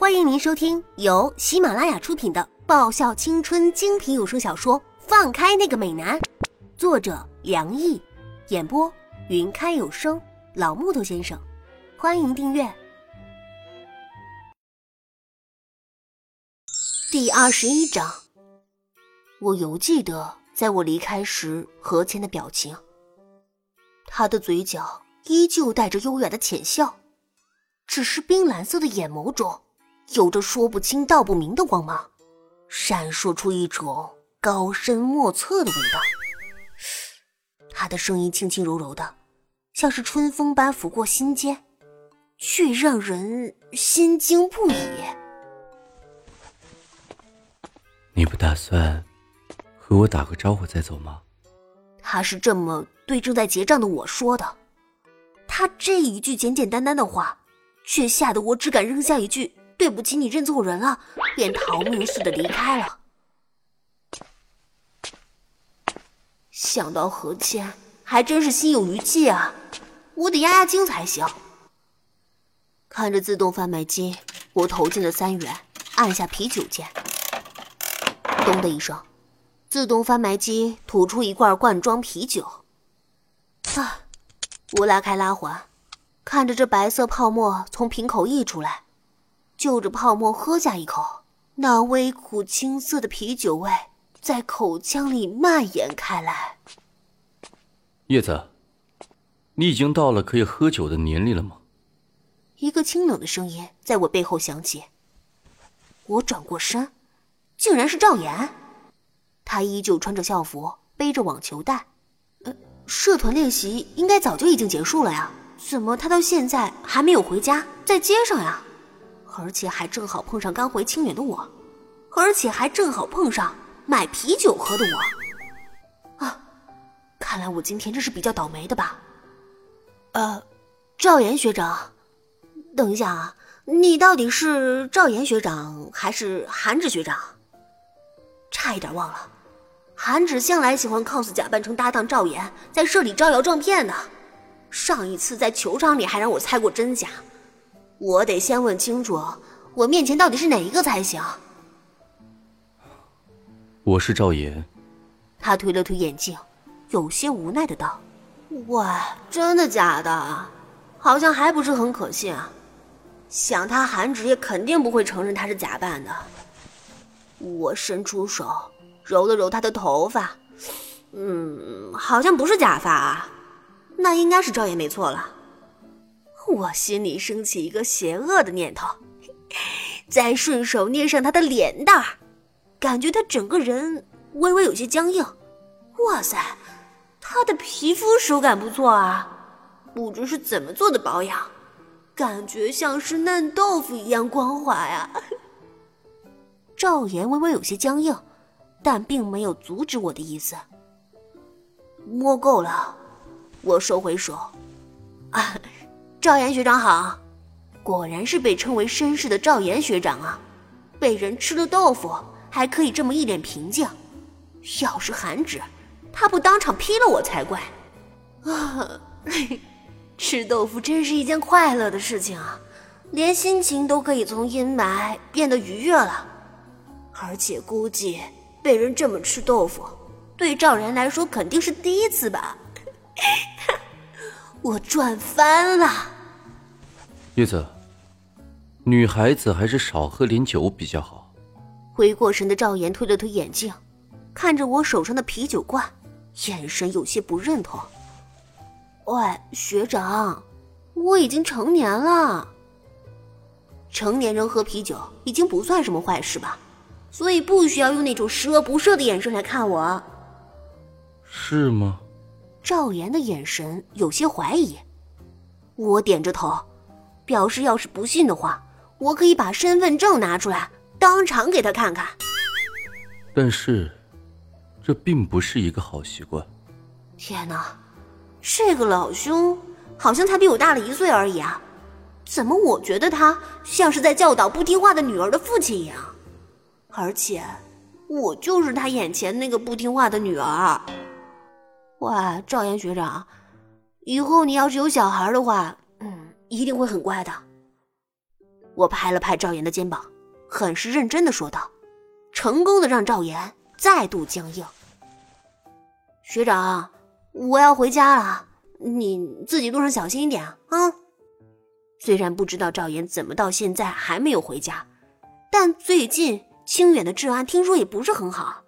欢迎您收听由喜马拉雅出品的爆笑青春精品有声小说《放开那个美男》，作者梁毅，演播云开有声老木头先生。欢迎订阅第二十一章。我犹记得，在我离开时何谦的表情，他的嘴角依旧带着优雅的浅笑。只是冰蓝色的眼眸中，有着说不清道不明的光芒，闪烁出一种高深莫测的味道。他的声音轻轻柔柔的，像是春风般拂过心间，却让人心惊不已。你不打算和我打个招呼再走吗？他是这么对正在结账的我说的。他这一句简简单单的话。却吓得我只敢扔下一句“对不起，你认错人了”，便逃命似的离开了。想到何谦，还真是心有余悸啊！我得压压惊才行。看着自动贩卖机，我投进了三元，按下啤酒键。咚的一声，自动贩卖机吐出一罐罐装啤酒。啊！我拉开拉环。看着这白色泡沫从瓶口溢出来，就着泡沫喝下一口，那微苦青涩的啤酒味在口腔里蔓延开来。叶子，你已经到了可以喝酒的年龄了吗？一个清冷的声音在我背后响起。我转过身，竟然是赵岩。他依旧穿着校服，背着网球袋。呃，社团练习应该早就已经结束了呀。怎么他到现在还没有回家，在街上呀？而且还正好碰上刚回清远的我，而且还正好碰上买啤酒喝的我。啊，看来我今天这是比较倒霉的吧？呃，赵岩学长，等一下啊，你到底是赵岩学长还是韩芷学长？差一点忘了，韩芷向来喜欢 cos 假扮成搭档赵岩，在社里招摇撞骗的。上一次在球场里还让我猜过真假，我得先问清楚，我面前到底是哪一个才行。我是赵岩。他推了推眼镜，有些无奈的道：“喂，真的假的？好像还不是很可信。啊想他韩职业肯定不会承认他是假扮的。”我伸出手揉了揉他的头发，嗯，好像不是假发啊。那应该是赵岩没错了，我心里升起一个邪恶的念头，再顺手捏上他的脸蛋儿，感觉他整个人微微有些僵硬。哇塞，他的皮肤手感不错啊，不知是怎么做的保养，感觉像是嫩豆腐一样光滑呀。赵岩微微有些僵硬，但并没有阻止我的意思。摸够了。我收回手，啊，赵岩学长好，果然是被称为绅士的赵岩学长啊！被人吃了豆腐还可以这么一脸平静，要是韩芷，他不当场劈了我才怪！啊，吃豆腐真是一件快乐的事情啊，连心情都可以从阴霾变得愉悦了。而且估计被人这么吃豆腐，对赵然来说肯定是第一次吧。我赚翻了，叶子，女孩子还是少喝点酒比较好。回过神的赵岩推了推眼镜，看着我手上的啤酒罐，眼神有些不认同。喂，学长，我已经成年了，成年人喝啤酒已经不算什么坏事吧？所以不需要用那种十恶不赦的眼神来看我。是吗？赵岩的眼神有些怀疑，我点着头，表示要是不信的话，我可以把身份证拿出来，当场给他看看。但是，这并不是一个好习惯。天哪，这个老兄好像才比我大了一岁而已啊！怎么我觉得他像是在教导不听话的女儿的父亲一样？而且，我就是他眼前那个不听话的女儿。喂，赵岩学长，以后你要是有小孩的话，嗯，一定会很乖的。我拍了拍赵岩的肩膀，很是认真的说道，成功的让赵岩再度僵硬。学长，我要回家了，你自己路上小心一点啊。虽然不知道赵岩怎么到现在还没有回家，但最近清远的治安听说也不是很好。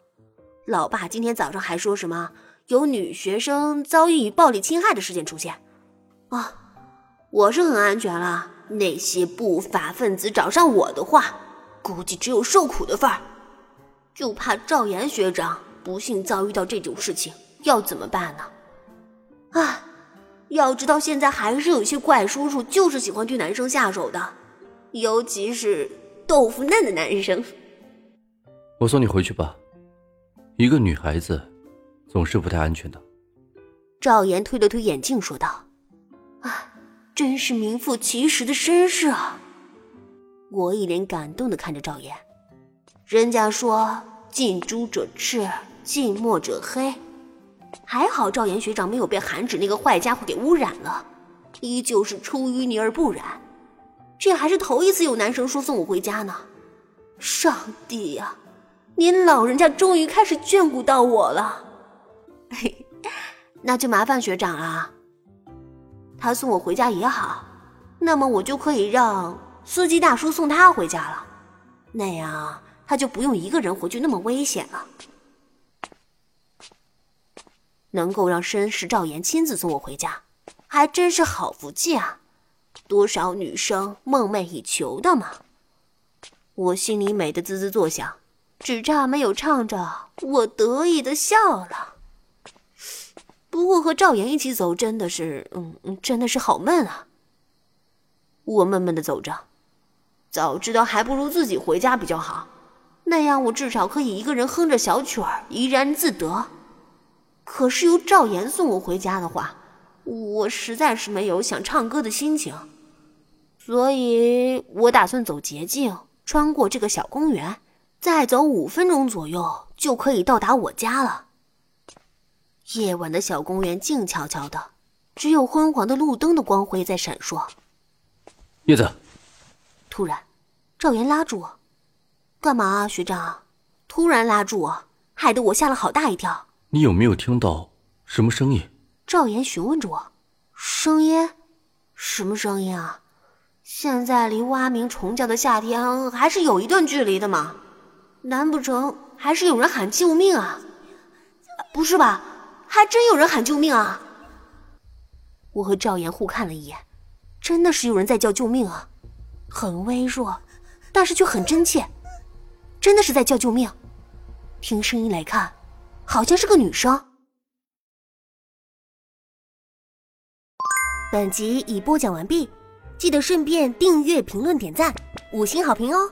老爸今天早上还说什么有女学生遭遇暴力侵害的事件出现。啊，我是很安全了。那些不法分子找上我的话，估计只有受苦的份儿。就怕赵岩学长不幸遭遇到这种事情，要怎么办呢？啊，要知道现在还是有些怪叔叔就是喜欢对男生下手的，尤其是豆腐嫩的男生。我送你回去吧。一个女孩子，总是不太安全的。赵岩推了推眼镜，说道：“啊，真是名副其实的绅士啊！”我一脸感动的看着赵岩。人家说近朱者赤，近墨者黑。还好赵岩学长没有被韩芷那个坏家伙给污染了，依旧是出淤泥而不染。这还是头一次有男生说送我回家呢。上帝呀！您老人家终于开始眷顾到我了，嘿，那就麻烦学长了。他送我回家也好，那么我就可以让司机大叔送他回家了，那样他就不用一个人回去那么危险了。能够让绅士赵岩亲自送我回家，还真是好福气啊！多少女生梦寐以求的嘛！我心里美的滋滋作响。只差没有唱着，我得意的笑了。不过和赵岩一起走真的是，嗯，真的是好闷啊。我闷闷的走着，早知道还不如自己回家比较好，那样我至少可以一个人哼着小曲儿，怡然自得。可是由赵岩送我回家的话，我实在是没有想唱歌的心情，所以我打算走捷径，穿过这个小公园。再走五分钟左右就可以到达我家了。夜晚的小公园静悄悄的，只有昏黄的路灯的光辉在闪烁。叶子，突然，赵岩拉住我：“干嘛啊，学长？突然拉住我，害得我吓了好大一跳。你有没有听到什么声音？”赵岩询问着我：“声音？什么声音啊？现在离蛙鸣虫叫的夏天还是有一段距离的嘛。”难不成还是有人喊救命啊？不是吧，还真有人喊救命啊！我和赵岩互看了一眼，真的是有人在叫救命啊，很微弱，但是却很真切，真的是在叫救命。听声音来看，好像是个女生。本集已播讲完毕，记得顺便订阅、评论、点赞、五星好评哦！